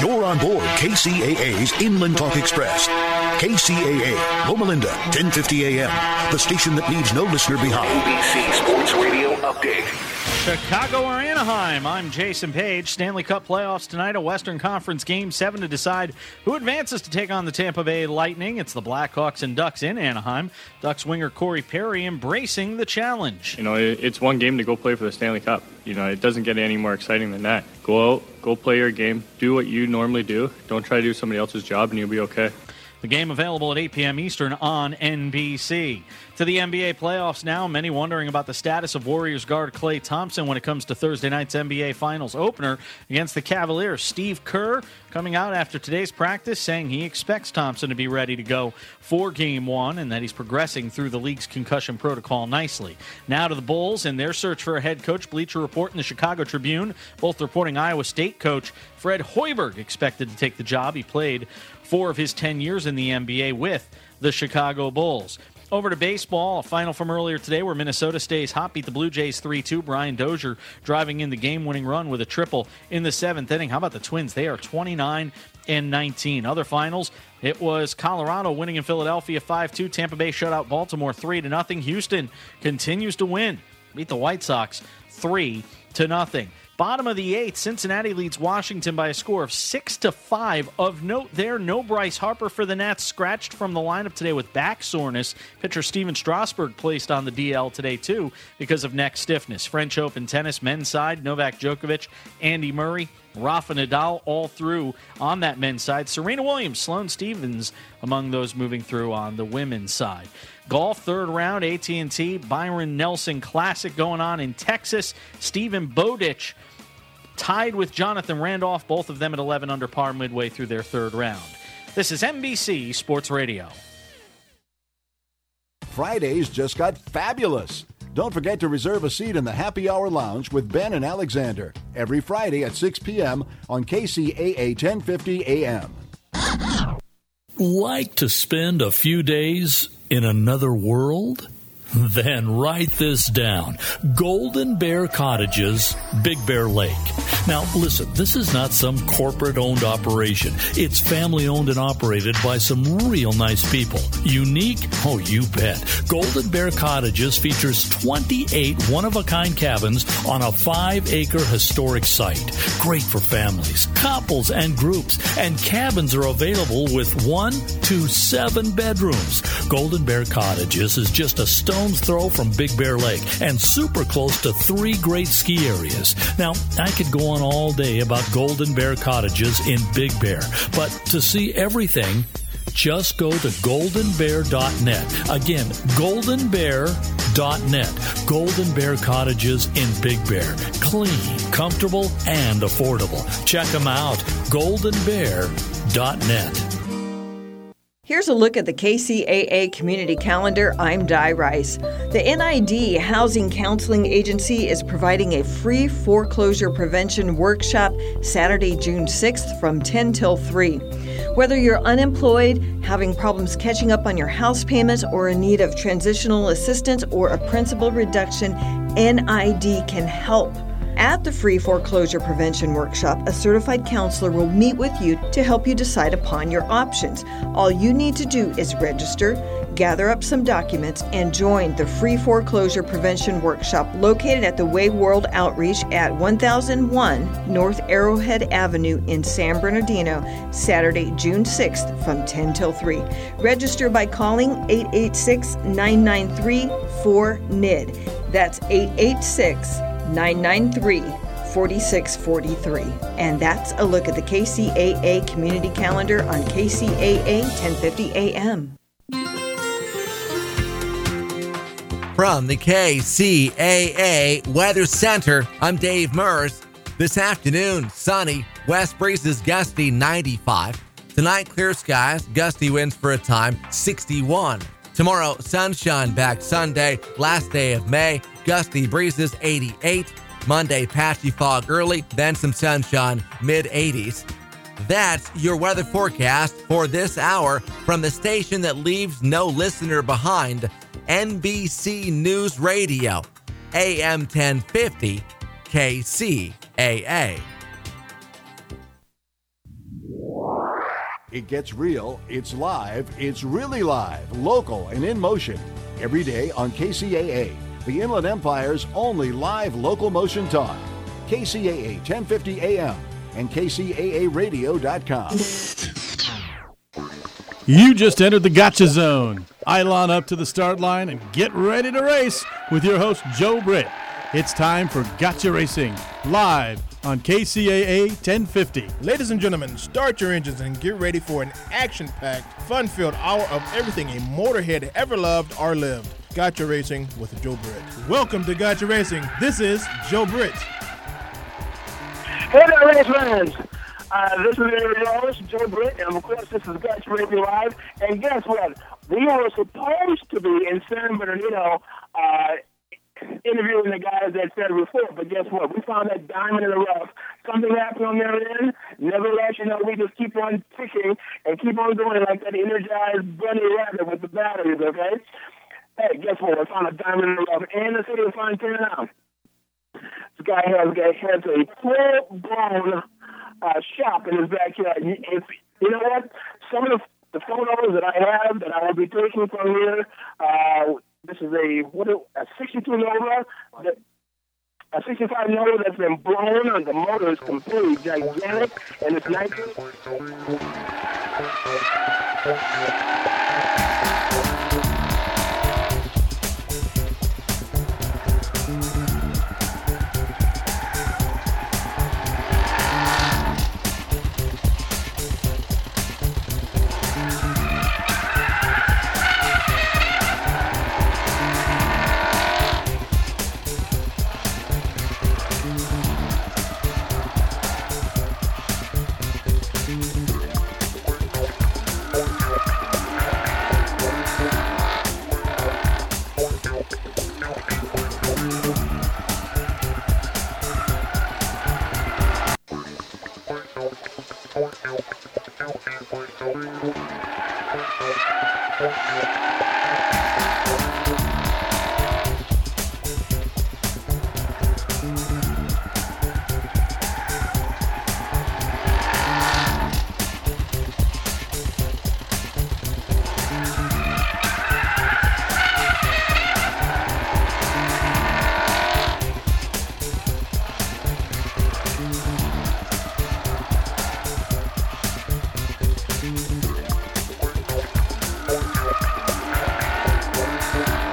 You're on board KCAA's Inland Talk Express. KCAA, Loma Linda, 1050 AM. The station that leaves no listener behind. ABC Sports Radio Update. Chicago or Anaheim. I'm Jason Page. Stanley Cup playoffs tonight. A Western Conference game seven to decide who advances to take on the Tampa Bay Lightning. It's the Blackhawks and Ducks in Anaheim. Ducks winger Corey Perry embracing the challenge. You know, it's one game to go play for the Stanley Cup. You know, it doesn't get any more exciting than that. Go out, go play your game, do what you normally do. Don't try to do somebody else's job, and you'll be okay. The game available at 8 p.m. Eastern on NBC. To the NBA playoffs now, many wondering about the status of Warriors guard Klay Thompson when it comes to Thursday night's NBA Finals opener against the Cavaliers. Steve Kerr coming out after today's practice saying he expects Thompson to be ready to go for game one and that he's progressing through the league's concussion protocol nicely. Now to the Bulls and their search for a head coach. Bleacher Report and the Chicago Tribune both reporting Iowa State coach Fred Hoiberg expected to take the job. He played four of his 10 years in the NBA with the Chicago Bulls. Over to baseball, a final from earlier today where Minnesota stays hot, beat the Blue Jays 3 2. Brian Dozier driving in the game winning run with a triple in the seventh inning. How about the Twins? They are 29 and 19. Other finals, it was Colorado winning in Philadelphia 5 2. Tampa Bay shut out Baltimore 3 to nothing. Houston continues to win, beat the White Sox 3 to nothing. Bottom of the eighth, Cincinnati leads Washington by a score of six to five. Of note, there, no Bryce Harper for the Nats, scratched from the lineup today with back soreness. Pitcher Stephen Strasburg placed on the DL today too because of neck stiffness. French Open tennis men's side, Novak Djokovic, Andy Murray, Rafa Nadal all through on that men's side. Serena Williams, Sloane Stevens among those moving through on the women's side. Golf third round AT&T Byron Nelson Classic going on in Texas. Steven Bowditch tied with Jonathan Randolph, both of them at 11 under par midway through their third round. This is NBC Sports Radio. Fridays just got fabulous. Don't forget to reserve a seat in the Happy Hour Lounge with Ben and Alexander every Friday at 6 p.m. on KCAA 1050 AM. Like to spend a few days in another world? Then write this down Golden Bear Cottages, Big Bear Lake. Now, listen, this is not some corporate owned operation. It's family owned and operated by some real nice people. Unique? Oh, you bet. Golden Bear Cottages features 28 one of a kind cabins on a five acre historic site. Great for families, couples, and groups. And cabins are available with one to seven bedrooms. Golden Bear Cottages is just a stone's throw from Big Bear Lake and super close to three great ski areas. Now, I could go on all day about Golden Bear Cottages in Big Bear, but to see everything, just go to goldenbear.net. Again, goldenbear.net. Golden Bear Cottages in Big Bear. Clean, comfortable, and affordable. Check them out. goldenbear.net. Here's a look at the KCAA community calendar. I'm Di Rice. The NID Housing Counseling Agency is providing a free foreclosure prevention workshop Saturday, June 6th from 10 till 3. Whether you're unemployed, having problems catching up on your house payments, or in need of transitional assistance or a principal reduction, NID can help. At the free foreclosure prevention workshop, a certified counselor will meet with you to help you decide upon your options. All you need to do is register, gather up some documents, and join the free foreclosure prevention workshop located at the Way World Outreach at 1001 North Arrowhead Avenue in San Bernardino, Saturday, June 6th from 10 till 3. Register by calling 886 993 4NID. That's 886 993 4643. And that's a look at the KCAA community calendar on KCAA 1050 AM. From the KCAA Weather Center, I'm Dave Murs. This afternoon, sunny, west breezes gusty 95. Tonight, clear skies, gusty winds for a time 61. Tomorrow, sunshine back Sunday, last day of May, gusty breezes 88. Monday, patchy fog early, then some sunshine, mid 80s. That's your weather forecast for this hour from the station that leaves no listener behind, NBC News Radio, AM 1050, KCAA. It gets real, it's live, it's really live, local, and in motion. Every day on KCAA, the Inland Empire's only live local motion talk. KCAA 1050 AM and KCAAradio.com. You just entered the gotcha zone. Ilon up to the start line and get ready to race with your host, Joe Britt. It's time for Gotcha Racing, live on KCAA 1050. Ladies and gentlemen, start your engines and get ready for an action packed, fun filled hour of everything a motorhead ever loved or lived. Gotcha Racing with Joe Britt. Welcome to Gotcha Racing. This is Joe Britt. Hey there, race fans. Uh, this is your host, Joe Britt, and of course, this is Gotcha Racing Live. And guess what? We were supposed to be in San Bernardino uh, interviewing the guys that said before, but guess what? We found that diamond in the rough. Something happened on their end. Nevertheless, you know, we just keep on pushing and keep on going like that energized bunny rabbit with the batteries, okay? Hey, guess what? I found a diamond in the rough in the city of Fontana. This guy has, has a full-blown uh, shop in his backyard. You know what? Some of the, the photos that I have that I will be taking from here, uh, this is a what a, a 62 Nova, a 65 Nova that's been blown, and the motor is completely gigantic, and it's nice.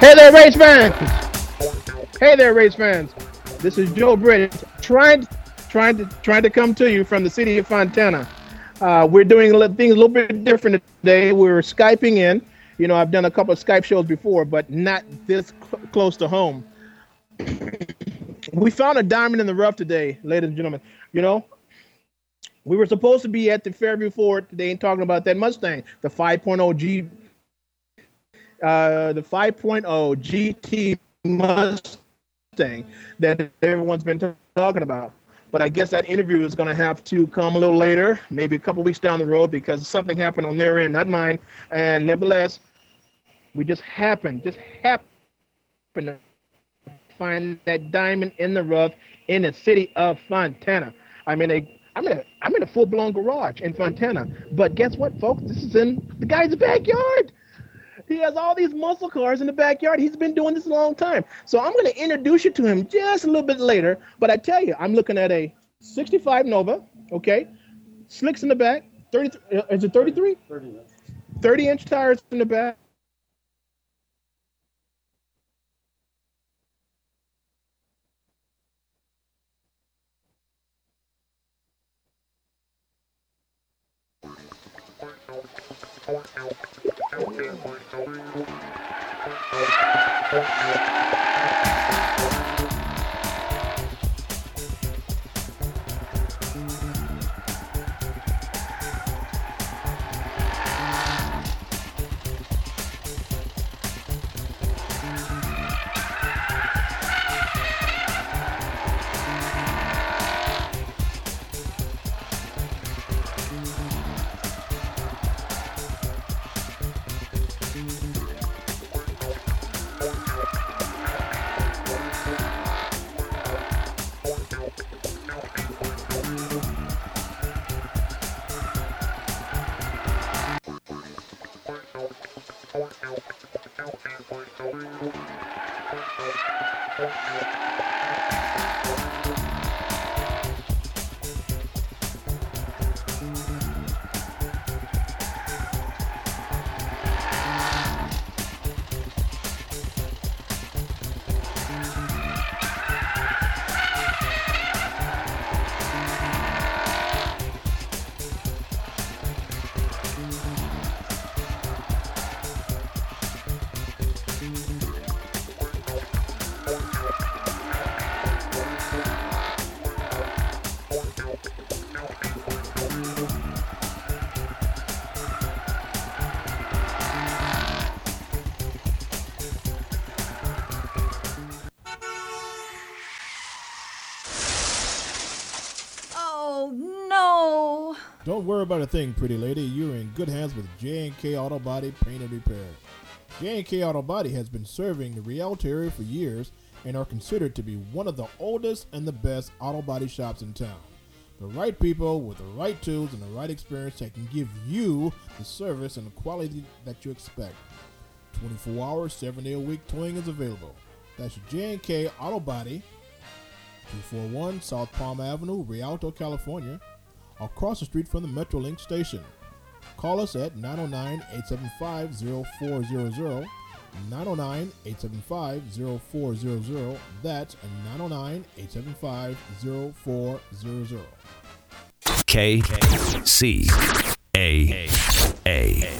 Hey there, race fans! Hey there, race fans! This is Joe Britt trying, trying to trying to come to you from the city of Fontana. Uh, we're doing things a little bit different today. We're skyping in. You know, I've done a couple of Skype shows before, but not this cl- close to home. we found a diamond in the rough today, ladies and gentlemen. You know, we were supposed to be at the Fairview Ford today and talking about that Mustang, the 5.0 G uh, the 5.0 GT Mustang that everyone's been talking about. But I guess that interview is going to have to come a little later, maybe a couple weeks down the road, because something happened on their end, not mine. And nevertheless, we just happened, just happened to find that diamond in the rough in the city of Fontana. I'm in a I'm in a I'm in a full blown garage in Fontana. But guess what, folks? This is in the guy's backyard. He has all these muscle cars in the backyard. He's been doing this a long time. So I'm going to introduce you to him just a little bit later. But I tell you, I'm looking at a 65 Nova. Okay, slicks in the back. 30. uh, Is it 33? 30. 30 inch tires in the back. Worry about a thing, pretty lady. You're in good hands with J&K Auto Body Paint and Repair. J&K Auto Body has been serving the Rialto area for years and are considered to be one of the oldest and the best auto body shops in town. The right people with the right tools and the right experience that can give you the service and the quality that you expect. 24 hours, 7 day a week towing is available. That's J&K Auto Body, 241 South Palm Avenue, Rialto, California, across the street from the Metrolink station. Call us at 909 875 0400. 909 875 0400. That's 909 875 0400. K C A A.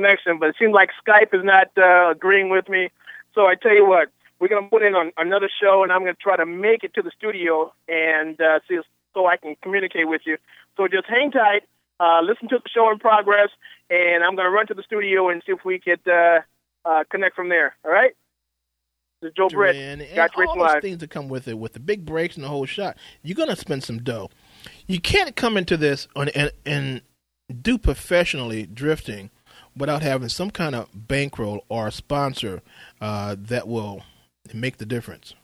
connection, but it seems like Skype is not uh, agreeing with me. So I tell you what, we're going to put in on another show, and I'm going to try to make it to the studio and uh, see so I can communicate with you. So just hang tight, uh, listen to the show in progress, and I'm going to run to the studio and see if we could uh, uh, connect from there. All right. This is Joe Britt. And, Got all those Live. things that come with it, with the big breaks and the whole shot, you're gonna spend some dough. You can't come into this on, and, and do professionally drifting without having some kind of bankroll or sponsor uh, that will make the difference.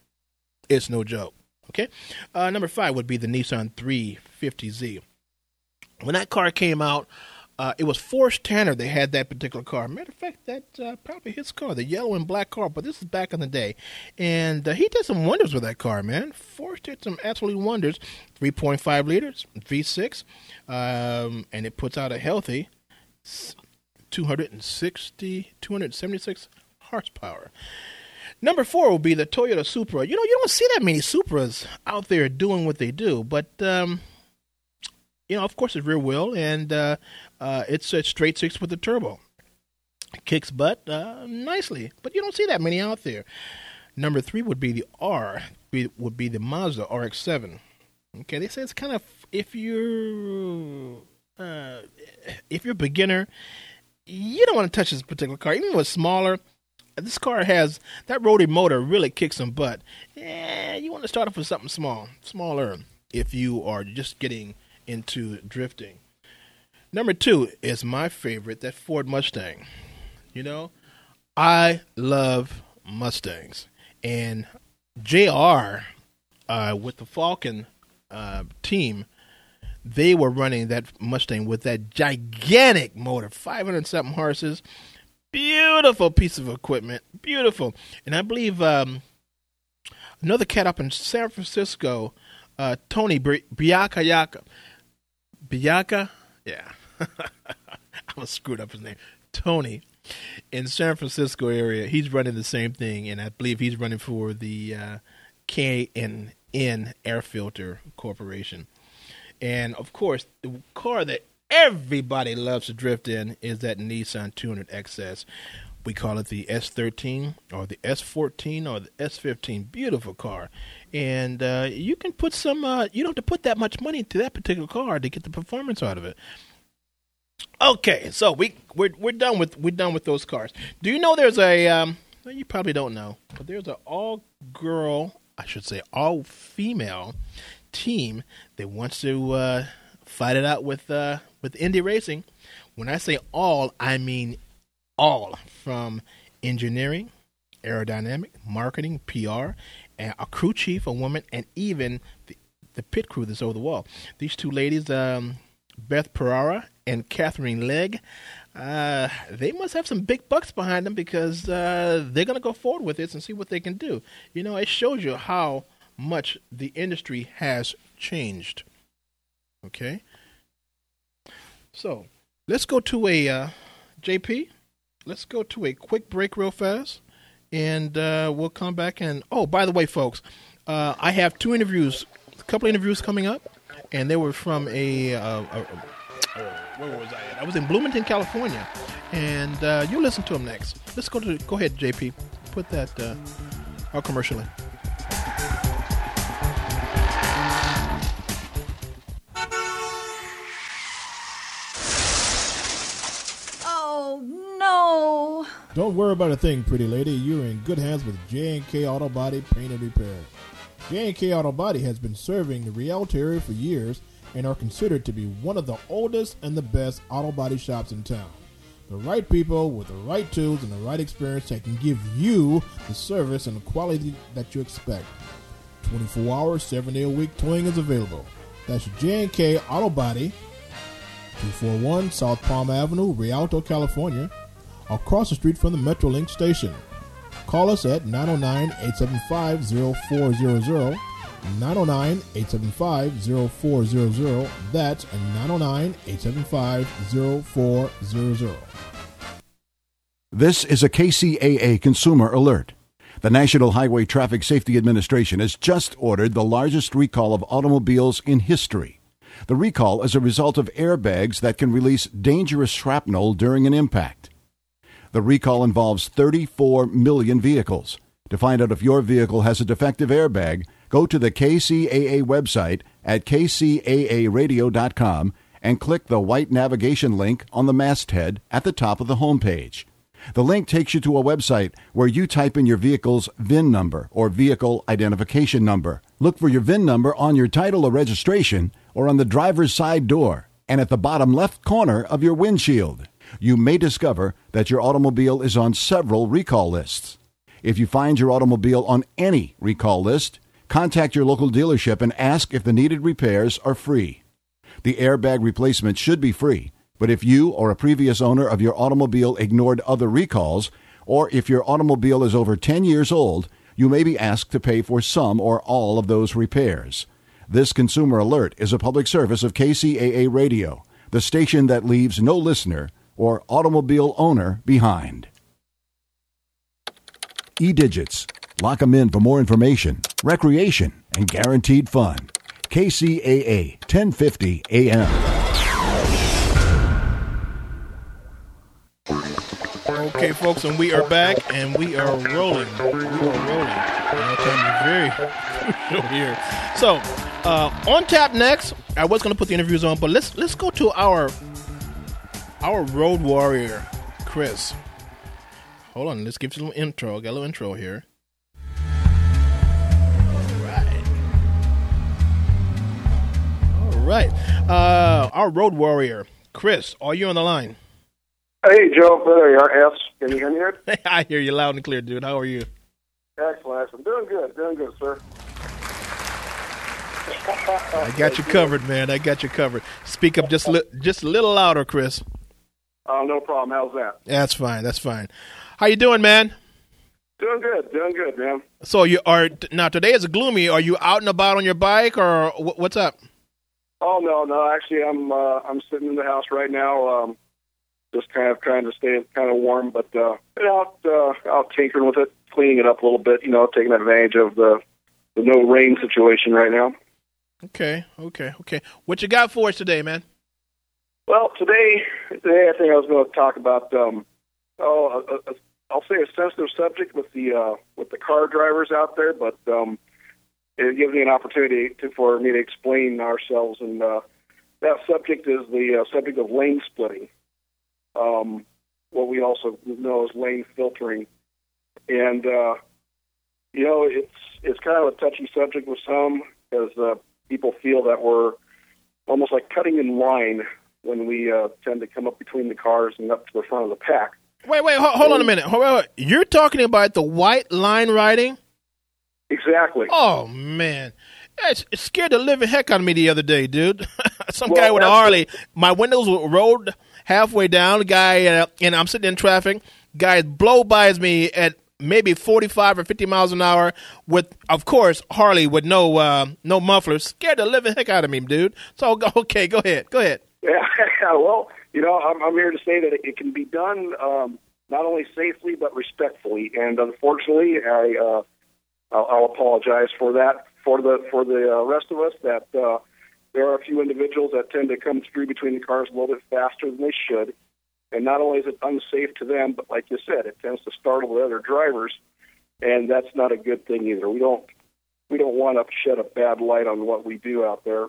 It's no joke. Okay. Uh, number five would be the Nissan 350Z. When that car came out, uh, it was Forrest Tanner that had that particular car. Matter of fact, that uh, probably his car, the yellow and black car. But this is back in the day, and uh, he did some wonders with that car, man. Forrest did some absolute wonders. 3.5 liters, V6, um, and it puts out a healthy 260, 276 horsepower. Number four will be the Toyota Supra. You know, you don't see that many Supras out there doing what they do, but um, you know, of course, it's rear wheel and uh, uh, it's a straight six with a turbo. Kicks butt uh, nicely, but you don't see that many out there. Number three would be the R, would be the Mazda RX-7. Okay, they say it's kind of if you're uh, if you're a beginner, you don't want to touch this particular car, even it's smaller. This car has that rotary motor really kicks some butt. Yeah, you want to start off with something small, smaller, if you are just getting into drifting. Number two is my favorite, that Ford Mustang. You know, I love Mustangs, and Jr. Uh, with the Falken uh, team, they were running that Mustang with that gigantic motor, 500 something horses. Beautiful piece of equipment, beautiful. And I believe um, another cat up in San Francisco, uh, Tony Biaka Yaka. Biaka? Yeah. I was screwed up his name. Tony in San Francisco area. He's running the same thing, and I believe he's running for the uh, K&N Air Filter Corporation. And of course, the car that everybody loves to drift in is that Nissan 200 XS. We call it the S13 or the S14 or the S15. Beautiful car, and uh, you can put some. Uh, you don't have to put that much money into that particular car to get the performance out of it. Okay, so we we're we're done with we're done with those cars. Do you know there's a um, you probably don't know, but there's an all girl, I should say all female team that wants to uh, fight it out with uh, with Indy Racing. When I say all, I mean all from engineering, aerodynamic, marketing, PR, and a crew chief, a woman, and even the, the pit crew that's over the wall. These two ladies, um, Beth Paretta and Katherine Legge, uh, they must have some big bucks behind them because uh, they're going to go forward with this and see what they can do. You know, it shows you how much the industry has changed. Okay? So, let's go to a uh, JP. Let's go to a quick break real fast, and uh, we'll come back. And oh, by the way, folks, uh, I have two interviews, a couple interviews coming up, and they were from a. Uh, a, where was I at? I was in Bloomington, California, and uh, you listen to them next. Let's go to go ahead, JP. Put that uh, our commercial in. Worry about a thing, pretty lady. You're in good hands with J&K Auto Body Paint and Repair. J&K Auto Body has been serving the Rialto area for years and are considered to be one of the oldest and the best auto body shops in town. The right people with the right tools and the right experience that can give you the service and the quality that you expect. 24 hours, 7 day a week towing is available. That's J&K Auto Body, 241 South Palm Avenue, Rialto, California, across the street from the Metrolink station. Call us at 909-875-0400, 909-875-0400. That's 909-875-0400. This is a KCAA consumer alert. The National Highway Traffic Safety Administration has just ordered the largest recall of automobiles in history. The recall is a result of airbags that can release dangerous shrapnel during an impact. The recall involves 34 million vehicles. To find out if your vehicle has a defective airbag, go to the KCAA website at kcaaradio.com and click the white navigation link on the masthead at the top of the homepage. The link takes you to a website where you type in your vehicle's VIN number or vehicle identification number. Look for your VIN number on your title or registration or on the driver's side door and at the bottom left corner of your windshield. You may discover that your automobile is on several recall lists. If you find your automobile on any recall list, contact your local dealership and ask if the needed repairs are free. The airbag replacement should be free, but if you or a previous owner of your automobile ignored other recalls, or if your automobile is over 10 years old, you may be asked to pay for some or all of those repairs. This consumer alert is a public service of KCAA Radio, the station that leaves no listener or automobile owner behind. E-Digits. Lock 'em in for more information, recreation, and guaranteed fun. KCAA 1050 AM. Okay, folks, and we are back, and we are rolling. We are rolling. Very here. So, uh, on tap next. I was going to put the interviews on, but let's let's go to our our road warrior, Chris. Hold on, let's give you a little intro. Got a little intro here. All right. Uh, our road warrior, Chris, are you on the line? Hey, Joe. There you are. S. Can you hear me? I hear you loud and clear, dude. How are you? Excellent. I'm Doing good. Doing good, sir. I got you covered, man. I got you covered. Speak up just li- just a little louder, Chris. Oh, no problem. How's that? That's fine. That's fine. How you doing, man? Doing good. Doing good, man. So you are now today is gloomy. Are you out and about on your bike, or wh- what's up? Oh no, no. Actually, I'm uh, I'm sitting in the house right now. Um, just kind of trying to stay kind of warm, but uh, been out uh, out tinkering with it, cleaning it up a little bit. You know, taking advantage of the the no rain situation right now. Okay, okay, okay. What you got for us today, man? Well, today, today I think I was going to talk about um, oh, a, a, I'll say a sensitive subject with the uh, with the car drivers out there, but um, it gives me an opportunity to, for me to explain ourselves, and uh, that subject is the uh, subject of lane splitting, um, what we also know as lane filtering, and uh, you know it's it's kind of a touchy subject with some because uh, people feel that we're almost like cutting in line when we uh, tend to come up between the cars and up to the front of the pack. Wait, wait, hold, hold on a minute. Hold on. You're talking about the white line riding? Exactly. Oh man, it, scared the living heck out of me the other day, dude. Some Well, guy with a Harley. My windows were rolled halfway down. The guy, uh, and I'm sitting in traffic. Guy blow bys me at maybe 45 or 50 miles an hour with, of course, Harley with no uh, no muffler. Scared the living heck out of me, dude. So okay, go ahead, go ahead. Yeah, well, you know, I'm, I'm here to say that it, can be done um, not only safely but respectfully. And unfortunately, I uh, I'll, I'll apologize for that for the for the uh, rest of us that uh, there are a few individuals that tend to come through between the cars a little bit faster than they should. And not only is it unsafe to them, but like you said, it tends to startle the other drivers, and that's not a good thing either. We don't we don't want to shed a bad light on what we do out there.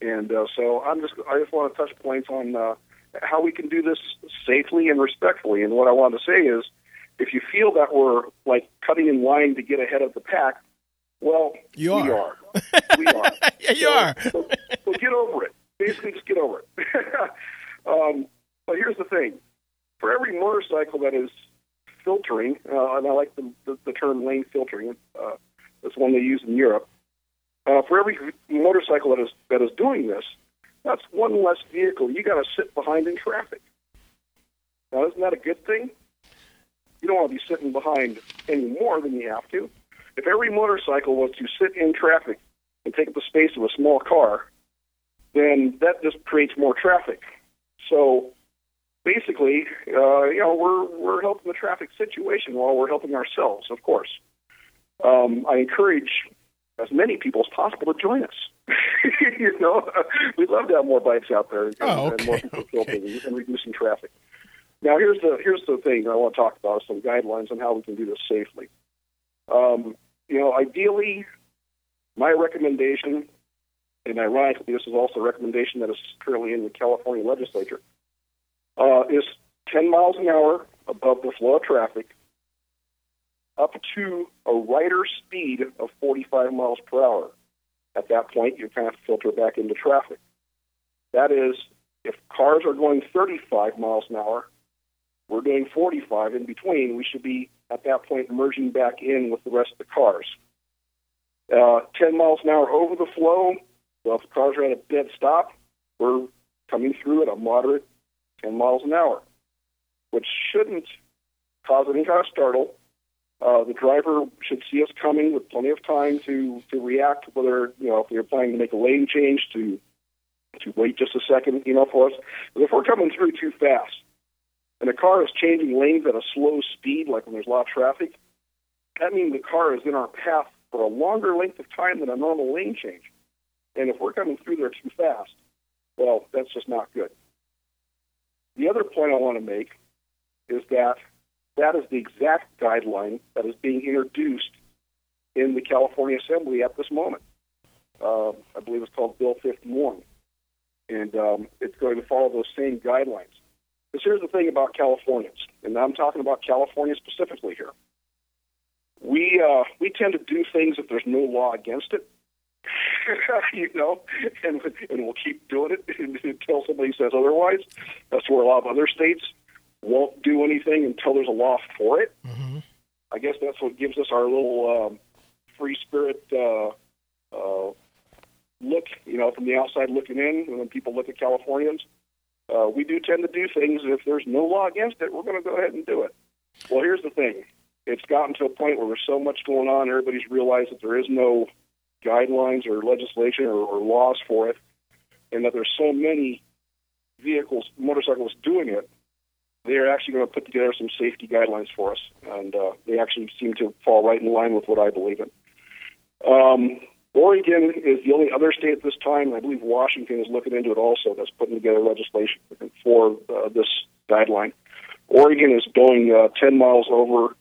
And uh, so I'm just I just want to touch points on uh, how we can do this safely and respectfully. And what I want to say is, if you feel that we're like cutting in line to get ahead of the pack, well, You are. we are. We are. yeah, you So- are. So, so get over it. Basically, just get over it. um, but here's the thing: for every motorcycle that is filtering, uh, and I like the, the, the term lane filtering. Uh, that's one they use in Europe. Uh, for every motorcycle that is that is doing this, that's one less vehicle you got to sit behind in traffic. Now, isn't that a good thing? You don't want to be sitting behind any more than you have to. If every motorcycle was to sit in traffic and take up the space of a small car, then that just creates more traffic. So basically, uh, you know, we're we're helping the traffic situation while we're helping ourselves, of course. Um, I encourage as many people as possible to join us. you know, we'd love to have more bikes out there and, Oh, and more people filtering and reducing traffic. Now, here's the here's the thing I want to talk about: some guidelines on how we can do this safely. Um, you know, ideally, my recommendation, and ironically, this is also a recommendation that is currently in the California legislature, uh, is 10 miles an hour above the flow of traffic, up to a rider speed of 45 miles per hour. At that point, you kind of filter back into traffic. That is, if cars are going 35 miles an hour, we're doing 45 in between. We should be at that point merging back in with the rest of the cars. Uh, 10 miles an hour over the flow, well, if the cars are at a dead stop, we're coming through at a moderate 10 miles an hour, which shouldn't cause any kind of startle. Uh, the driver should see us coming with plenty of time to, to react, whether, you know, if they're planning to make a lane change, to to wait just a second, you know, for us. But if we're coming through too fast and a car is changing lanes at a slow speed, like when there's a lot of traffic, that means the car is in our path for a longer length of time than a normal lane change. And if we're coming through there too fast, well, that's just not good. The other point I want to make is that that is the exact guideline that is being introduced in the California Assembly at this moment. Uh, I believe it's called Bill 51 and um, it's going to follow those same guidelines. Because here's the thing about Californians, and I'm talking about California specifically here. We uh, we tend to do things if there's no law against it, you know, and and we'll keep doing it until somebody says otherwise. That's where a lot of other states won't do anything until there's a law for it. Mm-hmm. I guess that's what gives us our little um, free spirit uh, uh, look, you know, from the outside looking in, when people look at Californians, uh, we do tend to do things. If there's no law against it, we're going to go ahead and do it. Well, here's the thing: it's gotten to a point where there's so much going on. Everybody's realized that there is no guidelines or legislation or, or laws for it, and that there's so many vehicles, motorcyclists doing it. They are actually going to put together some safety guidelines for us, and uh, they actually seem to fall right in line with what I believe in. Um, Oregon is the only other state at this time, I believe Washington is looking into it also, that's putting together legislation for uh, this guideline. Oregon is going uh, 10 miles over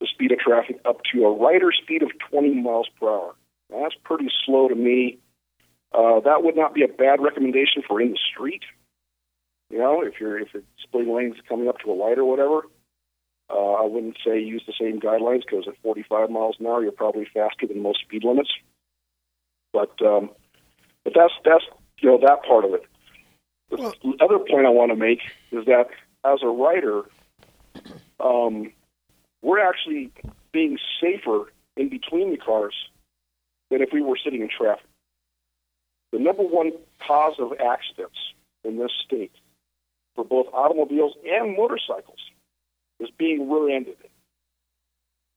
the speed of traffic up to a rider speed of 20 miles per hour. Now, that's pretty slow to me. Uh, that would not be a bad recommendation for in the street. You know, if you're if you're splitting lanes coming up to a light or whatever, uh, I wouldn't say use the same guidelines because at 45 miles an hour, you're probably faster than most speed limits. But um, but that's that's you know that part of it. The well, other point I want to make is that as a writer, um, we're actually being safer in between the cars than if we were sitting in traffic. The number one cause of accidents in this state for both automobiles and motorcycles is being rear-ended.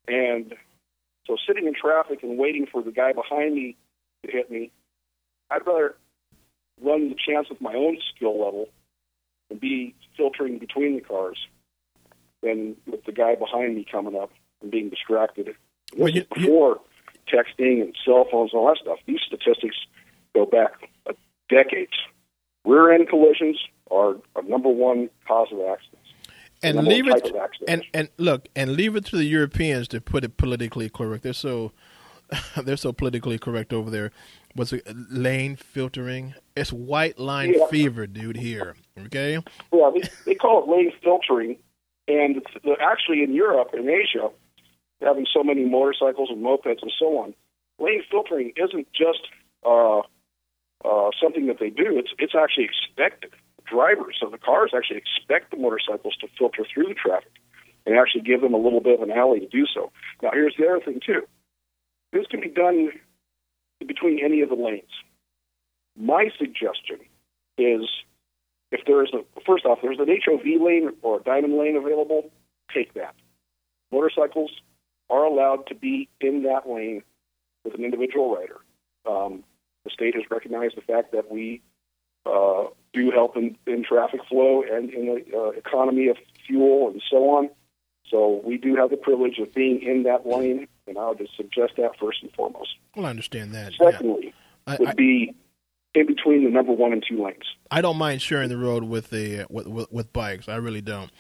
And so sitting in traffic and waiting for the guy behind me to hit me, I'd rather run the chance with my own skill level and be filtering between the cars than with the guy behind me coming up and being distracted. Well, you, before you, texting and cell phones and all that stuff. These statistics go back decades. Rear end collisions are a number one cause of accidents. And leave it and and look and leave it to the Europeans to put it politically correct. They're so they're so politically correct over there. What's it, lane filtering? It's white line yeah. fever, dude. Here, okay? Yeah, they, they call it lane filtering, and actually in Europe and Asia, having so many motorcycles and mopeds and so on, lane filtering isn't just uh, uh, something that they do. It's it's actually expected. Drivers of the cars actually expect the motorcycles to filter through the traffic and actually give them a little bit of an alley to do so. Now, here's the other thing too this can be done between any of the lanes. My suggestion is if there is a, first off, there's an HOV lane or a diamond lane available, take that. Motorcycles are allowed to be in that lane with an individual rider. Um, the state has recognized the fact that we uh, do help in, in traffic flow and in the uh, economy of fuel and so on. So we do have the privilege of being in that lane, and I would just suggest that first and foremost. Well, I understand that. Secondly, yeah. would I, be in between the number one and two lanes. I don't mind sharing the road with the with with, with bikes. I really don't.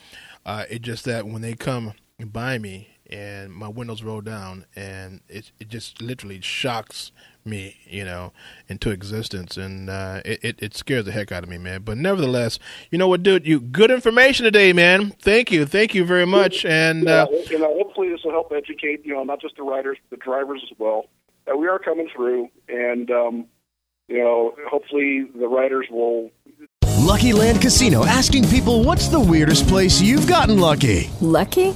Uh, it's just that when they come by me and my windows roll down, and it it just literally shocks me, you know, into existence, and uh, it, it it scares the heck out of me, man. But nevertheless, you know what, dude? You good information today, man. Thank you, thank you very much, and. Yeah, Uh, you know, hopefully this will help educate, you know, not just the riders, but the drivers as well, that we are coming through, and um, you know, hopefully the riders will Lucky Land Casino asking people what's the weirdest place you've gotten lucky? Lucky?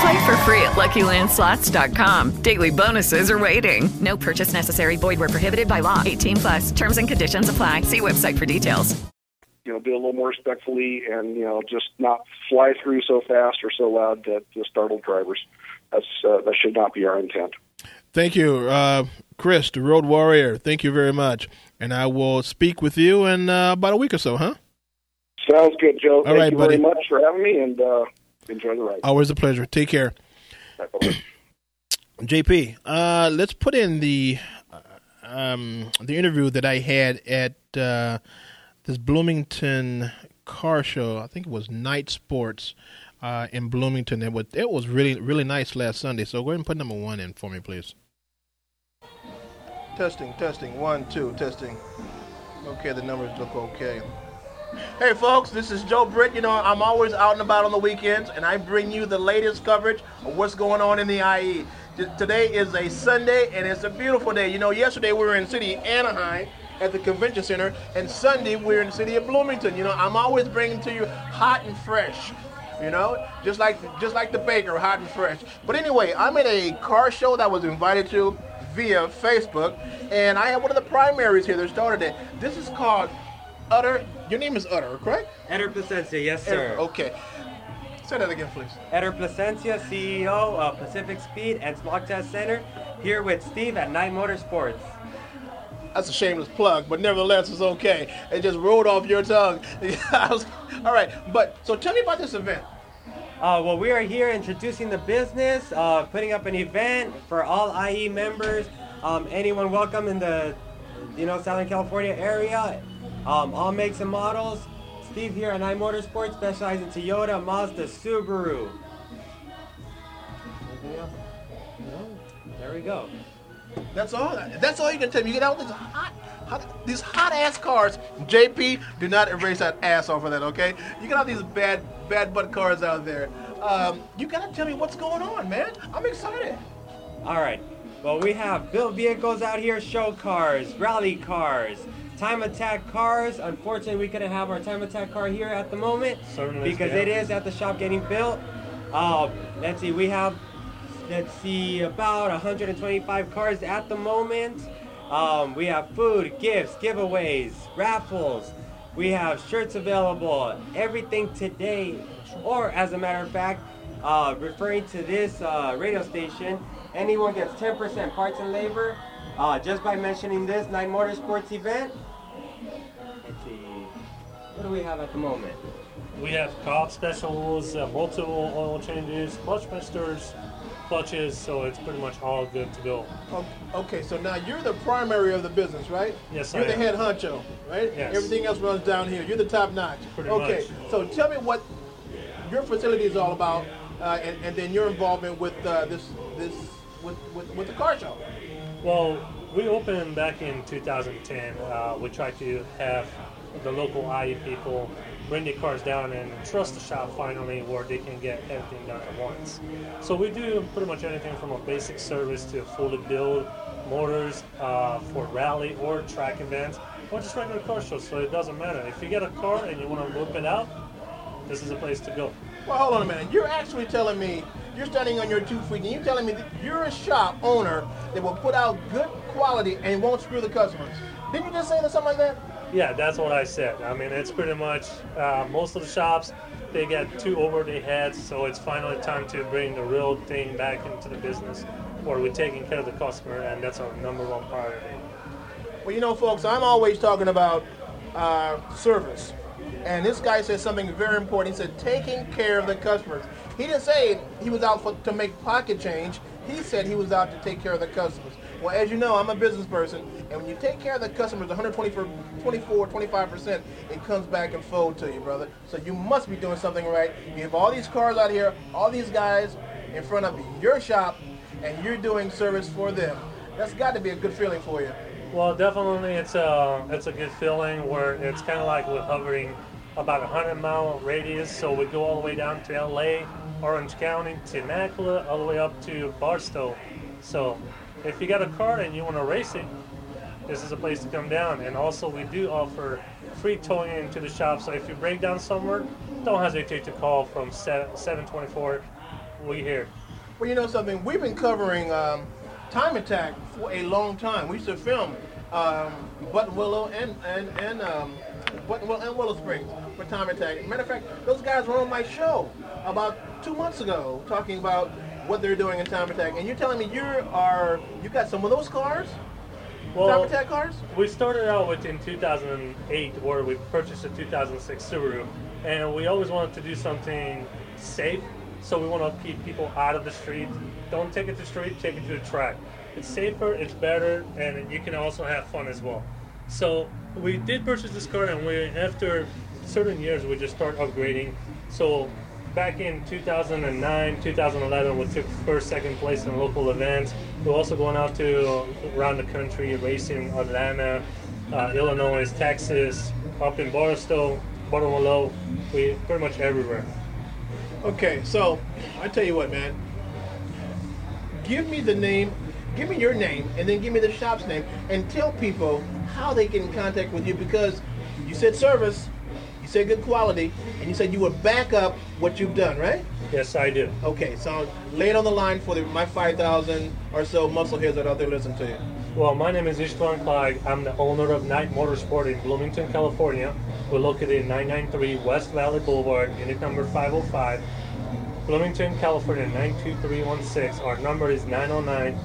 Play for free at LuckyLandSlots.com. Daily bonuses are waiting. No purchase necessary. Void were prohibited by law. 18 plus. Terms and conditions apply. See website for details. you know, do a little more respectfully and, you know, just not fly through so fast or so loud that to startle drivers. That's uh, that should not be our intent. Thank you, uh, Chris, the Road Warrior. Thank you very much. And I will speak with you in uh, about a week or so, huh? Sounds good, Joe. Thank right, you buddy. very much for having me, and uh, enjoy the ride. Always a pleasure. Take care. JP, uh, let's put in the uh, um, the interview that I had at uh, this Bloomington car show. I think it was Night Sports uh, in Bloomington. It was it was really really nice last Sunday. So go ahead and put number one in for me, please. Testing, testing, one, two, testing. Okay, the numbers look okay. Hey folks, this is Joe Britt. You know, I'm always out and about on the weekends, and I bring you the latest coverage of what's going on in the IE. T- Today is a Sunday, and it's a beautiful day. You know, yesterday we were in city Anaheim at the convention center, and Sunday we are in the city of Bloomington. You know, I'm always bringing to you hot and fresh. You know, just like just like the baker, hot and fresh. But anyway, I'm at a car show that was invited to via Facebook, and I have one of the primaries here that started it. This is called Utter. Your name is Utter, correct? Eder Placencia, yes, sir. Utter, Okay. Say that again, please. Eder Placencia, CEO of Pacific Speed and Smog Test Center, here with Steve at Night Motorsports. That's a shameless plug, but nevertheless, it's okay. It just rolled off your tongue. Was- all right, but so tell me about this event. Uh, well, we are here introducing the business, uh, putting up an event for all IE members, um, anyone welcome in the, you know, Southern California area, um, all makes and models. Steve here at Night Motorsports, specializing in Toyota, Mazda, Subaru. Anything else? No? There we go. That's all. That's all you can tell me. You get out these hot, hot these hot ass cars. JP, do not erase that ass off of that, okay? You got all these bad, bad butt cars out there. Um, you gotta tell me what's going on, man. I'm excited. All right. Well, we have built vehicles out here, show cars, rally cars, time attack cars. Unfortunately, we couldn't have our time attack car here at the moment Certainly, because it is at the shop getting built. Uh, let's see, we have let's see about 125 cars at the moment. Um, we have food, gifts, giveaways, raffles. We have shirts available. Everything today, or as a matter of fact, uh, referring to this uh, radio station, anyone gets 10% parts and labor uh, just by mentioning this Night Motorsports event. Let's see. What do we have at the moment? We have co-op specials, uh, multiple oil changes, clutch misters, clutches, so it's pretty much all good to go. Okay, so now you're the primary of the business, right? Yes, You're I the am. head honcho, right? Yes. Everything else runs down here. You're the top notch. Pretty okay, much. so tell me what your facility is all about, uh, and, and then your involvement with uh, this this with, with with the car show. Well, we opened back in 2010. Uh, we tried to have the local IE people bring the cars down and trust the shop finally where they can get everything done at once. So we do pretty much anything from a basic service to fully build motors uh, for rally or track events, or just regular car shows. So it doesn't matter. If you get a car and you want to whip it out, this is a place to go. Well, hold on a minute. You're actually telling me you're standing on your two feet, and you're telling me that you're a shop owner that will put out good quality and won't screw the customers. Didn't you just say that something like that? Yeah, that's what I said. I mean, it's pretty much uh, most of the shops they get too over their heads, so it's finally time to bring the real thing back into the business, where we're taking care of the customer, and that's our number one priority. Well, you know, folks, I'm always talking about uh, service. And this guy said something very important. He said, taking care of the customers. He didn't say he was out for, to make pocket change. He said he was out to take care of the customers. Well, as you know, I'm a business person, and when you take care of the customers 124, 24, 25%, it comes back and fold to you, brother. So you must be doing something right. You have all these cars out here, all these guys in front of your shop, and you're doing service for them. That's got to be a good feeling for you. Well, definitely, it's a it's a good feeling where it's kind of like we're hovering about a hundred mile radius. So we go all the way down to L.A., Orange County, to Temecula, all the way up to Barstow. So if you got a car and you want to race it, this is a place to come down. And also, we do offer free towing into the shop. So if you break down somewhere, don't hesitate to call from 724. We here. Well, you know something? We've been covering um, Time Attack for a long time. We used to film um, Buttonwillow and and and um, Buttonwillow and Willow Springs for Time Attack. Matter of fact, those guys were on my show about two months ago talking about what they're doing in Time Attack. And you're telling me you are you got some of those cars? Well, Time Attack cars? We started out with in 2008 where we purchased a 2006 Subaru, and we always wanted to do something safe. So we want to keep people out of the street. Don't take it to the street, take it to the track. It's safer, it's better, and you can also have fun as well. So we did purchase this car, and we after certain years we just start upgrading. So back in 2009, 2011, we took first, second place in local events. We're also going out to around the country, racing Atlanta, uh, Illinois, Texas, up in Barstow, Buttonwillow. We pretty much everywhere. Okay, so I tell you what, man. Give me the name, give me your name, and then give me the shop's name, and tell people how they get in contact with you because you said service, you said good quality, and you said you would back up what you've done, right? Yes, I do. Okay, so lay it on the line for the, my 5,000 or so muscle heads that are out there listening to you. Well, my name is Istvan Clyde. I'm the owner of Night Motorsport in Bloomington, California. We're located in 993 West Valley Boulevard, unit number 505. Bloomington, California 92316. Our number is 909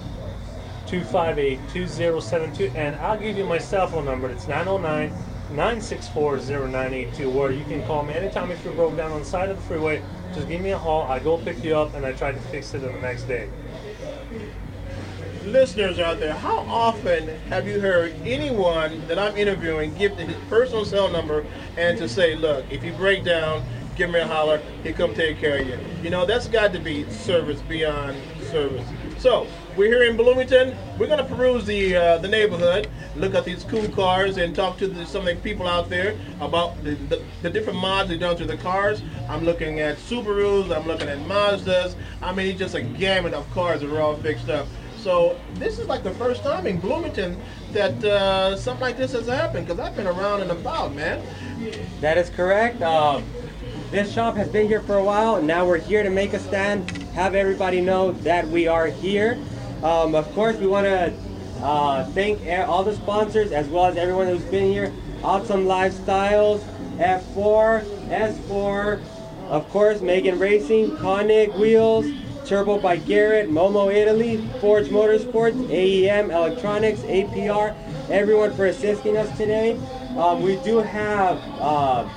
258 2072. And I'll give you my cell phone number. It's 909 964 0982, where you can call me anytime if you're broke down on the side of the freeway. Just give me a call. I go pick you up and I try to fix it the next day. Listeners out there, how often have you heard anyone that I'm interviewing give his personal cell number and to say, look, if you break down, give me a holler, he'll come take care of you. You know, that's got to be service beyond service. So, we're here in Bloomington. We're going to peruse the uh, the neighborhood, look at these cool cars, and talk to the, some of the people out there about the, the, the different mods they've done to the cars. I'm looking at Subarus, I'm looking at Mazdas. I mean, it's just a gamut of cars that are all fixed up. So this is like the first time in Bloomington that uh, something like this has happened because I've been around and about, man. That is correct. Um, this shop has been here for a while, now we're here to make a stand, have everybody know that we are here. Um, of course, we want to uh, thank all the sponsors as well as everyone who's been here. Awesome Lifestyles, F4, S4, of course, Megan Racing, Koenig Wheels, Turbo by Garrett, Momo Italy, Forge Motorsports, AEM Electronics, APR, everyone for assisting us today. Um, we do have, uh,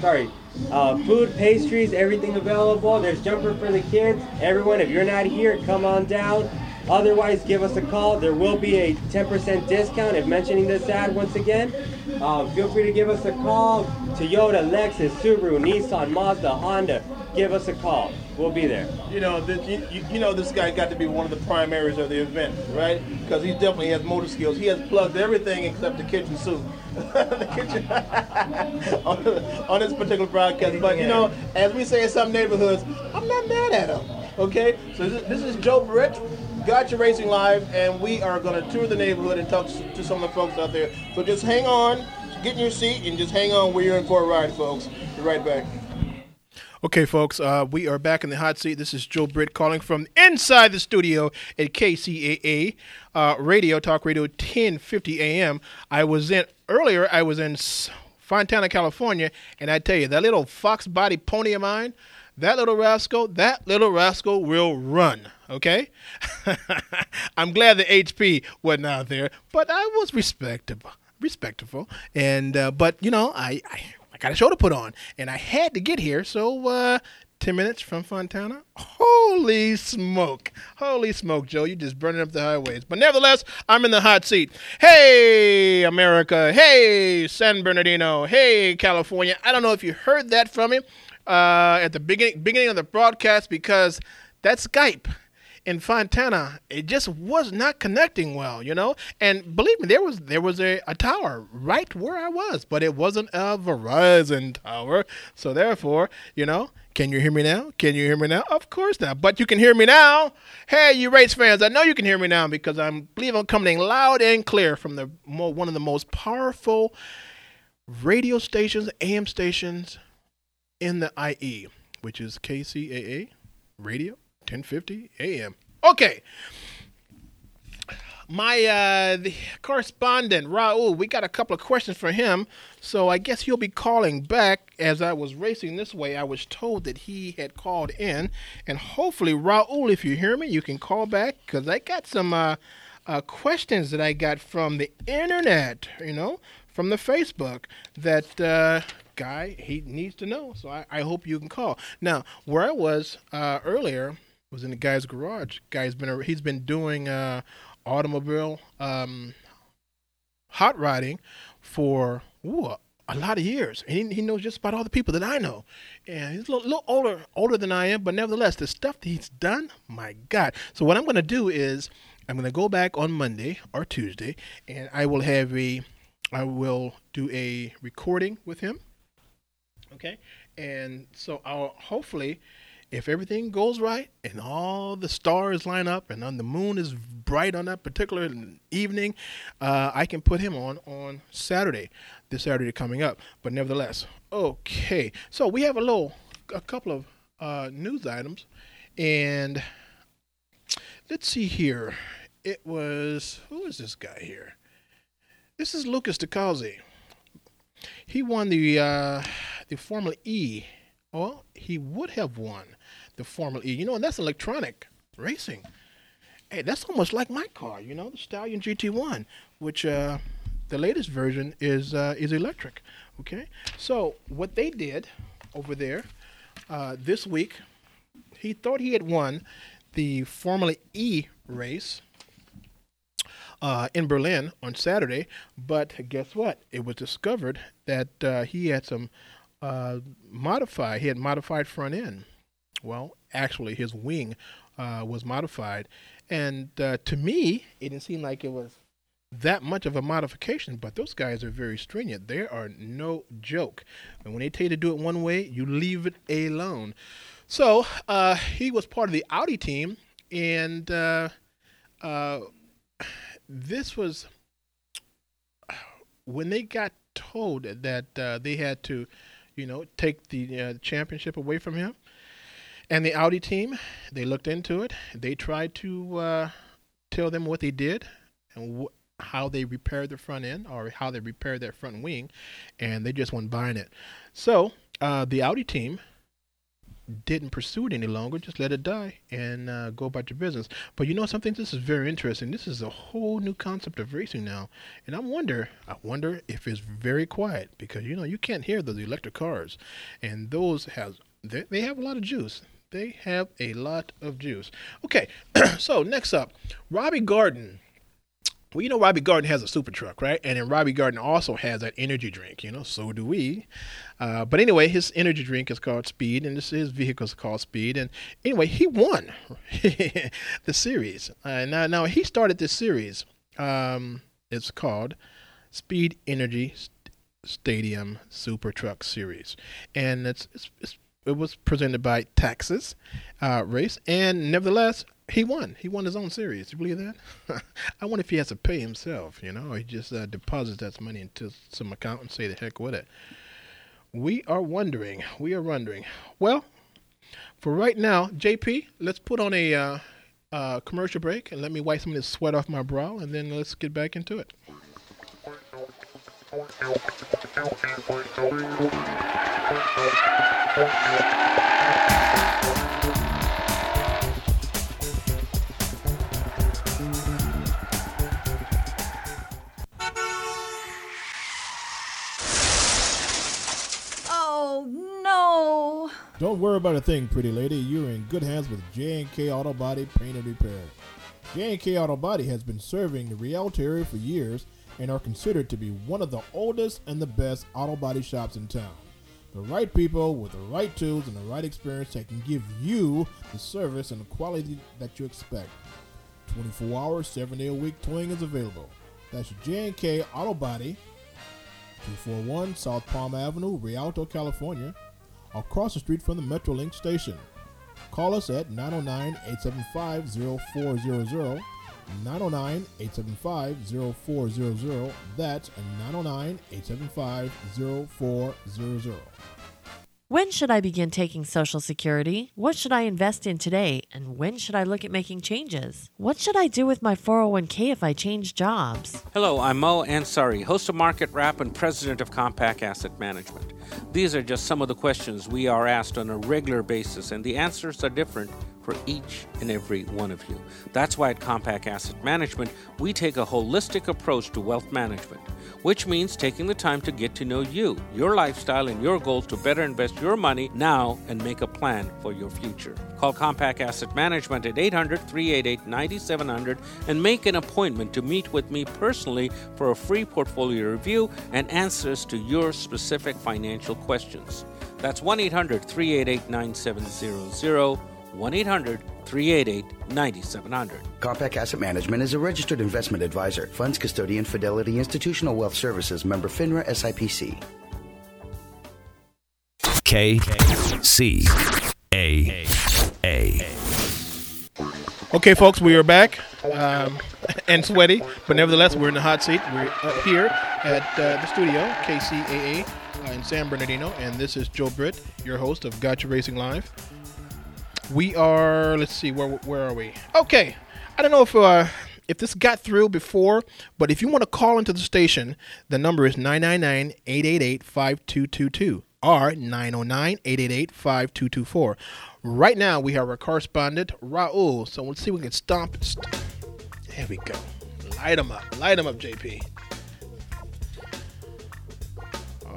sorry, uh, food, pastries, everything available. There's jumper for the kids. Everyone, if you're not here, come on down. Otherwise, give us a call. There will be a 10% discount if mentioning this ad once again. Uh, feel free to give us a call. Toyota, Lexus, Subaru, Nissan, Mazda, Honda. Give us a call. We'll be there. You know, this, you, you know, this guy got to be one of the primaries of the event, right? Because he definitely has motor skills. He has plugged everything except the kitchen suit. the kitchen on, on this particular broadcast. But you know, as we say in some neighborhoods, I'm not mad at him. Okay, so this, this is Joe Britt, Gotcha Racing Live, and we are going to tour the neighborhood and talk to, to some of the folks out there. So just hang on, get in your seat, and just hang on. We're in for a ride, folks. Be right back. Okay, folks, uh, we are back in the hot seat. This is Joe Britt calling from inside the studio at KCAA uh, Radio, Talk Radio 1050 AM. I was in, earlier, I was in Fontana, California, and I tell you, that little fox body pony of mine, that little rascal, that little rascal will run. Okay, I'm glad the HP wasn't out there, but I was respectable, respectful, and uh, but you know, I, I I got a show to put on, and I had to get here. So, uh, 10 minutes from Fontana. Holy smoke. Holy smoke, Joe. You're just burning up the highways. But nevertheless, I'm in the hot seat. Hey, America. Hey, San Bernardino. Hey, California. I don't know if you heard that from me uh, at the beginning, beginning of the broadcast because that's Skype in Fontana, it just was not connecting well, you know. And believe me, there was there was a, a tower right where I was, but it wasn't a Verizon tower. So therefore, you know, can you hear me now? Can you hear me now? Of course not. But you can hear me now. Hey, you race fans, I know you can hear me now because I'm believe I'm coming loud and clear from the one of the most powerful radio stations, AM stations in the IE, which is KCAA Radio 1050 a.m. Okay. My uh, the correspondent Raul, we got a couple of questions for him, so I guess he'll be calling back. As I was racing this way, I was told that he had called in, and hopefully, Raul, if you hear me, you can call back because I got some uh, uh, questions that I got from the internet, you know, from the Facebook that uh, guy he needs to know. So I, I, hope you can call. Now, where I was uh, earlier was in the guy's garage. Guy's been he's been doing uh, automobile um, hot rodding for ooh, a lot of years. And he, he, knows just about all the people that I know. And he's a little, little, older older than I am, but nevertheless, the stuff that he's done, my God. So what I'm going to do is I'm going to go back on Monday or Tuesday, and I will have a I will do a recording with him. Okay, and so I'll hopefully if everything goes right and all the stars line up and the moon is bright on that particular evening, uh, I can put him on on Saturday, this Saturday coming up. But nevertheless, okay. So we have a little, a couple of uh, news items, and let's see here. It was who is this guy here? This is Lucas di Grassi. He won the uh, the Formula E. Well, he would have won the Formula E. You know, and that's electronic racing. Hey, that's almost like my car. You know, the Stallion GT1, which uh, the latest version is uh, is electric. Okay, so what they did over there uh, this week, he thought he had won the Formula E race. Uh, in Berlin on Saturday, but guess what? It was discovered that uh, he had some uh, modified. He had modified front end well, actually, his wing uh, was modified, and uh, to me, it didn't seem like it was that much of a modification. But those guys are very stringent. They are no joke, and when they tell you to do it one way, you leave it alone. So uh, he was part of the Audi team, and uh, uh, this was when they got told that uh, they had to, you know, take the championship away from him and the Audi team, they looked into it. They tried to uh, tell them what they did and wh- how they repaired the front end or how they repaired their front wing, and they just weren't buying it. So uh, the Audi team didn't pursue it any longer, just let it die and uh, go about your business. But you know something? This is very interesting. This is a whole new concept of racing now, and I wonder, I wonder if it's very quiet because you know you can't hear those electric cars, and those has they, they have a lot of juice. They have a lot of juice. Okay, so next up, Robby Gordon. Well, you know Robby Gordon has a super truck, right? And then Robby Gordon also has that energy drink. You know, so do we. Uh, but anyway, his energy drink is called Speed, and this is his vehicle is called Speed. And anyway, he won the series. Uh, now, now he started this series. Um, it's called Speed Energy Stadium Super Truck Series, and it's it's, it's it was presented by Traxxas uh, race, and nevertheless, he won. He won his own series. You believe that? I wonder if he has to pay himself. You know, he just uh, deposits that money into some account and say the heck with it. We are wondering. We are wondering. Well, for right now, JP, let's put on a uh, uh, commercial break and let me wipe some of this sweat off my brow, and then let's get back into it. Don't worry about a thing, pretty lady. You're in good hands with J&K Auto Body Paint and Repair. J&K Auto Body has been serving the Rialto area for years and are considered to be one of the oldest and the best auto body shops in town. The right people with the right tools and the right experience that can give you the service and the quality that you expect. 24 hours, 7 day a week towing is available. That's J&K Auto Body, 241 South Palm Avenue, Rialto, California, across the street from the Metrolink station. Call us at 909-875-0400, 909-875-0400. That's 909-875-0400. When should I begin taking Social Security? What should I invest in today? And when should I look at making changes? What should I do with my 401k if I change jobs? Hello, I'm Mo Ansari, host of Market Wrap and president of Compact Asset Management. These are just some of the questions we are asked on a regular basis, and the answers are different for each and every one of you. That's why at Compact Asset Management, we take a holistic approach to wealth management, which means taking the time to get to know you, your lifestyle, and your goals to better invest your money now and make a plan for your future. Call Compact Asset Management at 800 388 9700 and make an appointment to meet with me personally for a free portfolio review and answers to your specific financial questions. That's 1 800 388 9700. 1 800 388 9700. Compact Asset Management is a registered investment advisor. Funds custodian Fidelity Institutional Wealth Services member FINRA SIPC. K C A A. Okay, folks, we are back um, and sweaty, but nevertheless, we're in the hot seat. We're up here at uh, the studio, KCAA uh, in San Bernardino, and this is Joe Britt, your host of Gotcha Racing Live. We are, let's see, where where are we? Okay, I don't know if uh, if this got through before, but if you want to call into the station, the number is 999-888-5222 or 909-888-5224. Right now, we have our correspondent, Raul. So let's see if we can stomp. St- there we go. Light them up. Light them up, JP.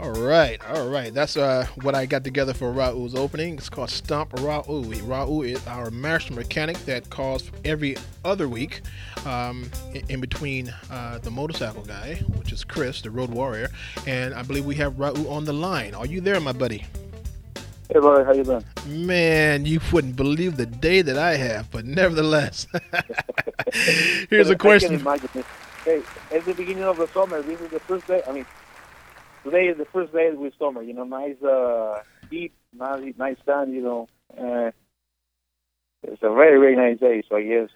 All right, all right. That's uh, what I got together for Raul's opening. It's called Stomp Raul. Raul is our master mechanic that calls every other week, um, in, between uh, the motorcycle guy, which is Chris, the road warrior, and I believe we have Raul on the line. Are you there, my buddy? Hey, buddy, how you doing? Man, you wouldn't believe the day that I have, but nevertheless, here's a question. I can imagine it. Hey, it's the beginning of the summer. This is the first day. I mean, today is the first day with summer. You know, nice uh, heat, nice, nice sun. You know, uh, it's a very, very nice day. So I guess.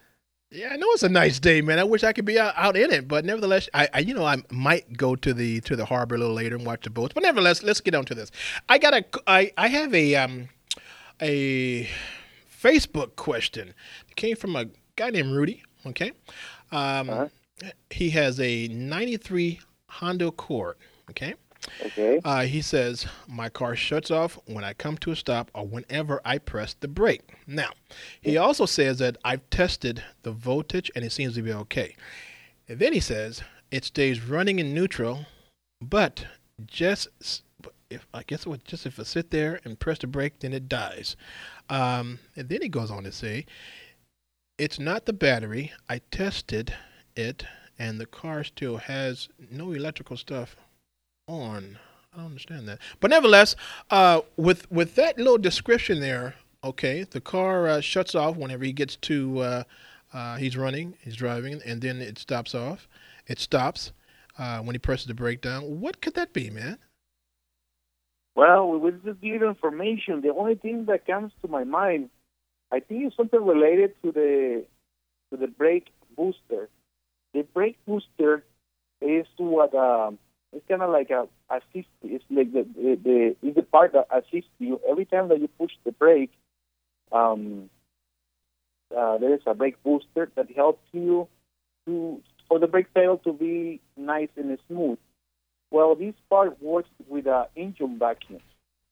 Yeah, I know it's a nice day, man. I wish I could be out, out in it, but nevertheless, I, I, you know, I might go to the to the harbor a little later and watch the boats. But nevertheless, let's get on to this. I got a, I, I have a um, a Facebook question. It came from a guy named Rudy. Okay, um, Uh-huh. he has a '93 Honda Accord. Okay. Okay. Uh, he says, My car shuts off when I come to a stop or whenever I press the brake. Now, he also says that I've tested the voltage and it seems to be okay. And then he says, It stays running in neutral, but just if I guess it would just if I sit there and press the brake, then it dies. Um, and then he goes on to say, It's not the battery. I tested it and the car still has no electrical stuff on. I don't understand that. But nevertheless, uh, with with that little description there, okay, the car uh, shuts off whenever he gets to. Uh, uh, he's running, he's driving, and then it stops off. It stops uh, when he presses the brake down. What could that be, man? Well, with this little information, the only thing that comes to my mind, I think, is something related to the to the brake booster. The brake booster is to what um, it's kind of like a assist. It's like the the, the is the part that assists you every time that you push the brake. Um, uh, there is a brake booster that helps you to for the brake pedal to be nice and smooth. Well, this part works with an engine vacuum.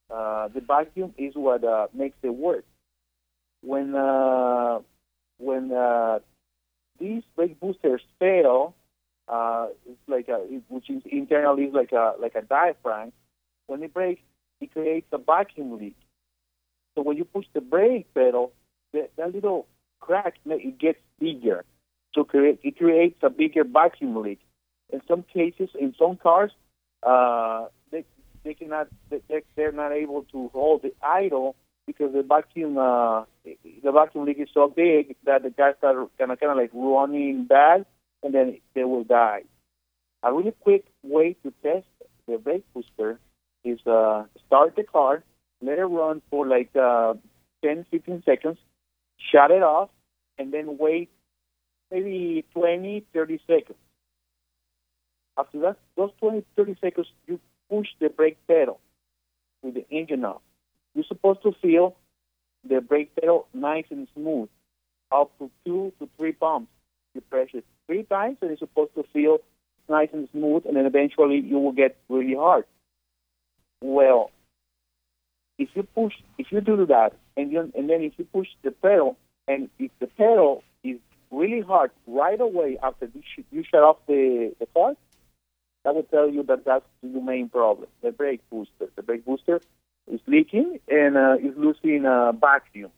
Uh, the vacuum is what uh, makes it work. When uh, when uh, these brake boosters fail, uh, like a, which is internally is like a like a diaphragm. When it breaks, it creates a vacuum leak. So when you push the brake pedal, that, that little crack it gets bigger. So create, it creates a bigger vacuum leak. In some cases, in some cars, uh, they they cannot they, they're not able to hold the idle because the vacuum uh, the vacuum leak is so big that the cars are kind of kind of like running bad and then they will die. A really quick way to test the brake booster is uh, start the car, let it run for like uh, 10, 15 seconds, shut it off, and then wait maybe 20, 30 seconds. After that, those 20, 30 seconds, you push the brake pedal with the engine off. You're supposed to feel the brake pedal nice and smooth, up to two to three pumps. You press it three times, and it's supposed to feel nice and smooth, and then eventually you will get really hard. Well, if you push, if you do that, and you, and then if you push the pedal, and if the pedal is really hard right away after you, sh- you shut off the, the car, that will tell you that that's the main problem, the brake booster. The brake booster is leaking and uh, is losing uh, vacuum.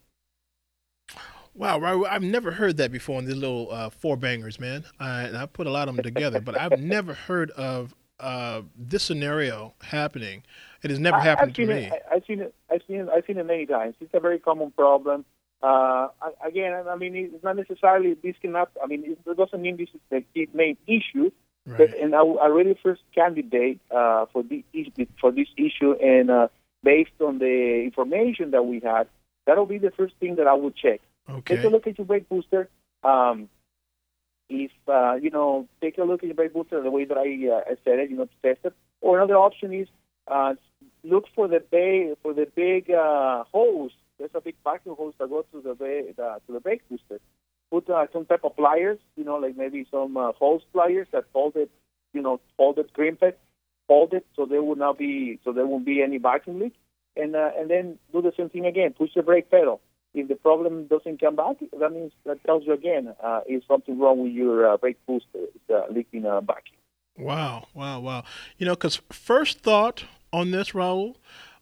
Wow, right. I've never heard that before in these little uh, four bangers, man. I, and I put a lot of them together, but I've never heard of uh, this scenario happening. It has never I- happened I've to me. It, I- I've seen it. I've seen it. I've seen it many times. It's a very common problem. Uh, I- again, I mean, it's not necessarily this cannot. I mean, it doesn't mean this is the key main issue. But, and I, I really first candidate uh, for the for this issue, and uh, based on the information that we had, that'll be the first thing that I would check. Okay. Take a look at your brake booster. Um, if uh, you know, take a look at your brake booster the way that I, uh, I said it, you know, to test it. Or another option is uh, look for the big for the big uh, hose. There's a big vacuum hose that goes to the, ba- the to the brake booster. Put uh, some type of pliers, you know, like maybe some uh, hose pliers that hold it, you know, hold it, crimp it, hold it, so there will not be, so there won't be any vacuum leak. And uh, and then do the same thing again. Push the brake pedal. If the problem doesn't come back, that means that tells you again uh, is something wrong with your uh, brake booster. It's uh, leaking uh, vacuum. Wow, wow, wow. You know, because first thought on this, Raul,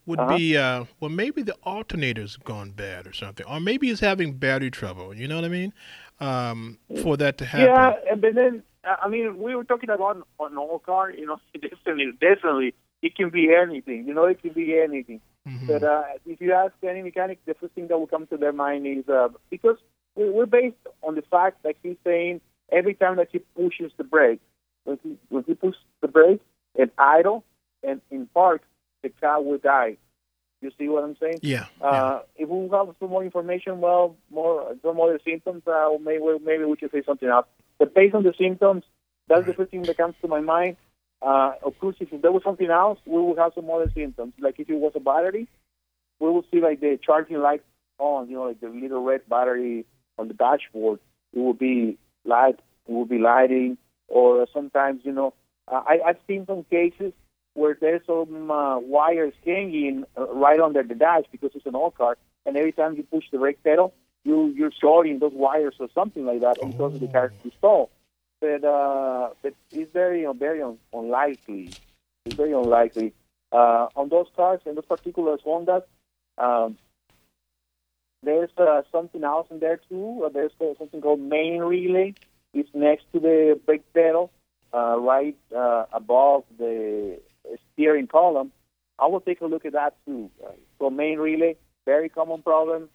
would Uh-huh. be, uh, well, maybe the alternator's gone bad or something, or maybe he's having battery trouble. You know what I mean? Um, for that to happen. Yeah, and but then uh, I mean, we were talking about an old car. You know, definitely, definitely, it can be anything. You know, it can be anything. But uh, if you ask any mechanic, the first thing that will come to their mind is uh, because we- we're based on the fact that he's saying every time that he pushes the brake, when he, when he pushes the brake and idle and in park, the car will die. You see what I'm saying? Yeah. Uh, If we have some more information, well, more some other symptoms, uh, maybe maybe we should say something else. But based on the symptoms, that's the first thing that comes to my mind. Uh, of course, if there was something else, we will have some other symptoms. Like if it was a battery, we will see like the charging light on, you know, like the little red battery on the dashboard. It will be light. It will be lighting, or sometimes, you know, uh, I, I've seen some cases where there's some uh, wires hanging uh, right under the dash because it's an old car, and every time you push the brake pedal, you you're shorting those wires or something like that, and it causes the car to stall. But uh, but it's very very un- unlikely. It's very unlikely. Uh, on those cars, and those particular Hondas, um, there's uh, something else in there too. Uh, there's something called main relay. It's next to the brake pedal, uh, right uh, above the steering column. I will take a look at that too. So main relay, very common problem.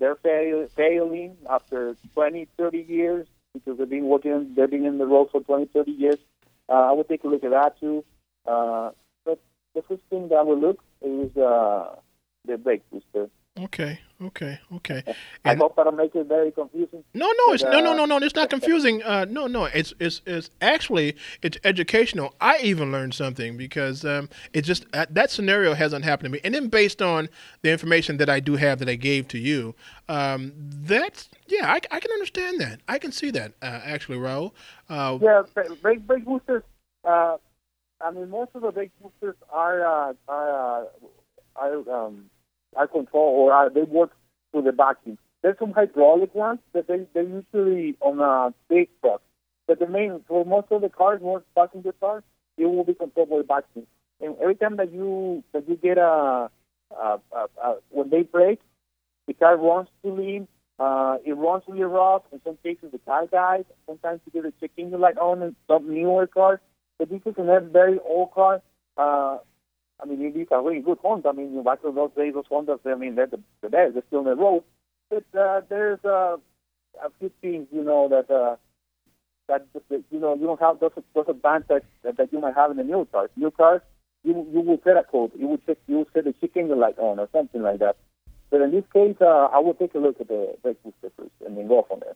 They're fail- failing after 20, 30 years because they've been working, they've been in the role for 20, 30 years. Uh, I would take a look at that too. Uh, but the first thing that I would look is uh, the brake booster. Okay, okay, okay. I hope I don't make it very confusing. No, no, it's no, no, no, no. It's not confusing. Uh, no, no. It's it's it's actually it's educational. I even learned something because um, it just uh, that scenario hasn't happened to me. And then based on the information that I do have that I gave to you, um, that's yeah, I, I can understand that. I can see that uh, actually, Raul. Uh, Yeah, brake brake boosters. Uh, I mean, most of the brake boosters are uh, are uh, are um, are controlled or are, they work through the vacuum. There's some hydraulic ones that they they usually on a big truck, but the main for most of the cars, most passenger cars, it will be controlled by vacuum. And every time that you that you get a, a, a, a when they brake, the car runs too lean. Uh, it runs really rough. In some cases, the car dies. Sometimes you get a check engine light on in some newer cars. But this is a very old car. Uh, I mean, these are really good Honda. I mean, back in those days, those Hondas, I mean, they're the, the best. They're still on the road. But uh, there's uh, a few things, you know, that uh, that you know you don't have those those advantages that, that you might have in the new cars. New cars, you you will set a code. You will check. You will set the check engine light on or something like that. But in this case, uh, I will take a look at the brake booster first and then go from there.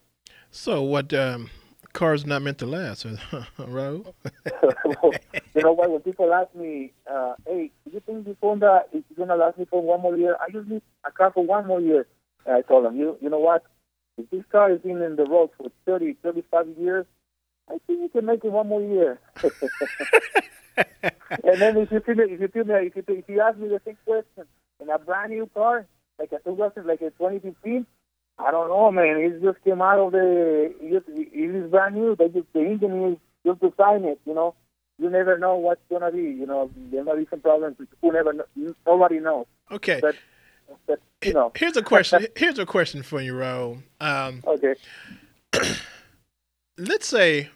so what? Um, cars not meant to last, Raul. you know what? When people ask me, uh, "Hey, do you think this Honda is to last me for one more year?" I just need a car for one more year. And I told them, "You, you know what? If this car has been in the road for 30, 35 years, I think you can make it one more year." and then if you feel if you feel if you if you ask me the same question in a brand new car, like a 2000, like a 2015. I don't know, man. It just came out of the. It, it is brand new. They just the engine is just sign it. You know, you never know what's gonna be. You know, there might be some problems. Who never, nobody knows. Okay. But, but you know. Here's a question. Here's a question for you, Raul. Um, okay. let's say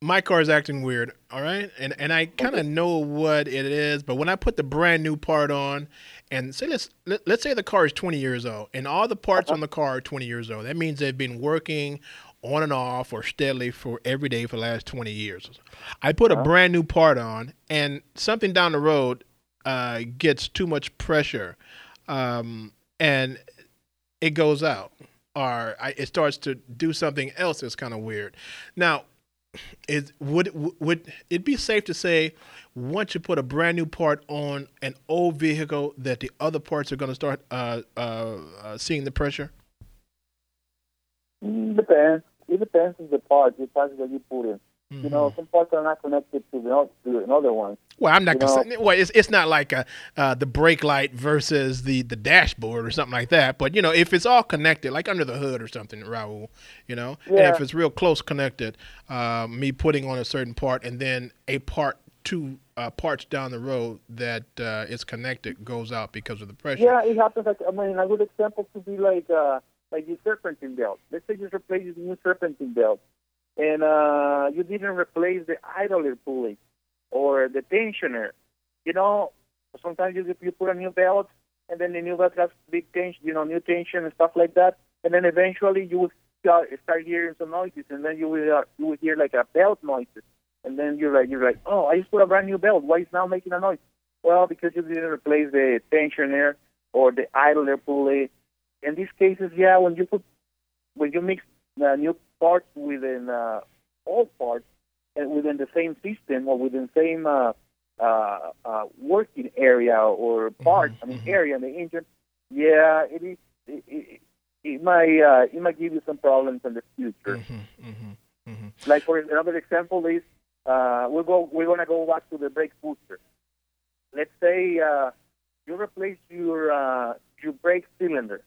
my car is acting weird, all right, and and I kind of know what it is, but when I put the brand new part on, and say let's let, let's say the car is 20 years old, and all the parts on the car are 20 years old, that means they've been working on and off or steadily for every day for the last 20 years. I put a brand new part on, and something down the road uh, gets too much pressure, um, and it goes out or I, it starts to do something else that's kind of weird. Now, is would would it be safe to say once you put a brand new part on an old vehicle that the other parts are going to start uh, uh, uh, seeing the pressure? Mm, depends. It depends on the part, the parts that you put in. You know, some parts are not connected to the to another one. Well, I'm not gonna say. Well, it's it's not like a, uh, the brake light versus the the dashboard or something like that. But you know, if it's all connected, like under the hood or something, Raul, you know, and if it's real close connected, uh, me putting on a certain part and then a part two uh, parts down the road that uh, is connected goes out because of the pressure. Yeah, it happens. Like I mean, a good example could be like uh, like your serpentine belt. Let's say you replace your new serpentine belt, and uh, you didn't replace the idler pulley or the tensioner. You know, sometimes you you put a new belt, and then the new belt has big tension, you know, new tension and stuff like that, and then eventually you will start, start hearing some noises, and then you will uh, you will hear like a belt noises, and then you're like you're like, oh, I just put a brand new belt. Why is now making a noise? Well, because you didn't replace the tensioner or the idler pulley. In these cases, yeah, when you put when you mix uh, new parts within uh, old parts and within the same system or within the same uh, uh, uh, working area or part, I mean area in the engine, yeah, it is. It, it, it might uh, it might give you some problems in the future. Like for another example is uh, we'll go we're gonna go back to the brake booster. Let's say uh, you replace your uh, your brake cylinder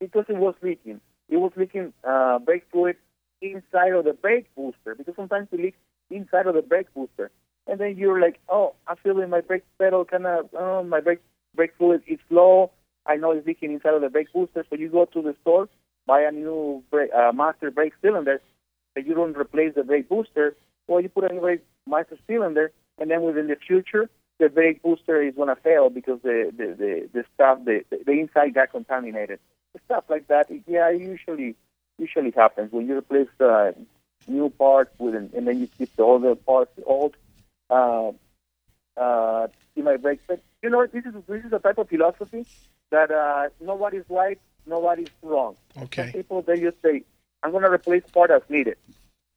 because it was leaking. It was leaking uh, brake fluid inside of the brake booster because sometimes it leaks inside of the brake booster, and then you're like, oh, I'm feeling my brake pedal kind of, oh, my brake brake fluid is low. I know it's leaking inside of the brake booster, so you go to the store, buy a new brake, uh, master brake cylinder, but you don't replace the brake booster, or you put a new master cylinder, and then within the future, the brake booster is going to fail because the the, the, the stuff, the, the inside got contaminated. Stuff like that, yeah, usually usually happens when you replace uh, new parts with, an, and then you keep the older parts old. Uh, uh, see my brakes. But you know, this is this is the type of philosophy that uh, nobody's right, nobody's wrong. Okay. Some people they just say, "I'm going to replace part as needed."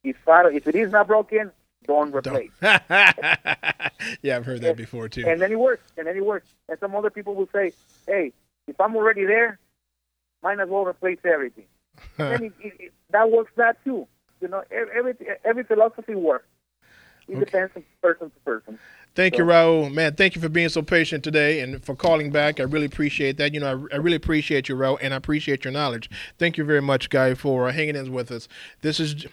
If I, if it is not broken, don't replace. yeah, I've heard that before too. And then it works. And then it works. And some other people will say, "Hey, if I'm already there, might as well replace everything." Then it, it, that works. That too. You know, every every philosophy works. It depends from person to person. Thank you, Raul. Man, thank you for being so patient today and for calling back. I really appreciate that. You know, I, I really appreciate you, Raul, and I appreciate your knowledge. Thank you very much, Guy, for hanging in with us. This is.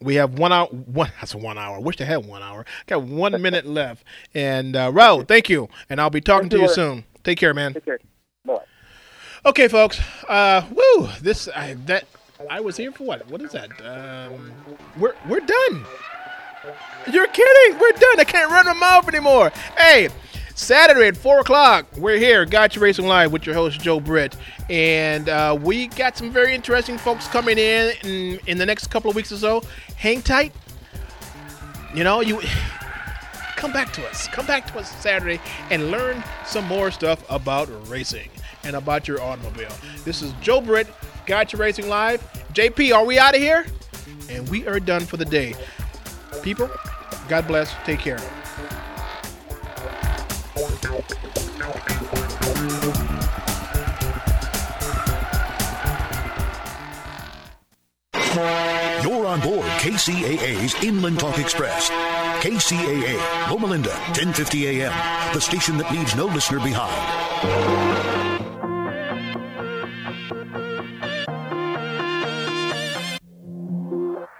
We have one hour. One that's one hour. Wish they had one hour. Got one minute left. And uh, Raul, thank you. And I'll be talking to you soon. Take care, man. Take care. Okay, folks. Uh, woo! This I, that I was here for what? What is that? Um, we're we're done. You're kidding? We're done. I can't run my mouth anymore. Hey, Saturday at four o'clock, we're here, Gotcha Racing Live with your host Joe Britt, and uh, we got some very interesting folks coming in, in in the next couple of weeks or so. Hang tight. You know you. Come back to us. Come back to us Saturday and learn some more stuff about racing and about your automobile. This is Joe Britt, Gotcha Racing Live. JP, are we out of here? And we are done for the day. People, God bless. Take care. You're on board KCAA's Inland Talk Express. KCAA, Loma Linda, 1050 AM, the station that leaves no listener behind.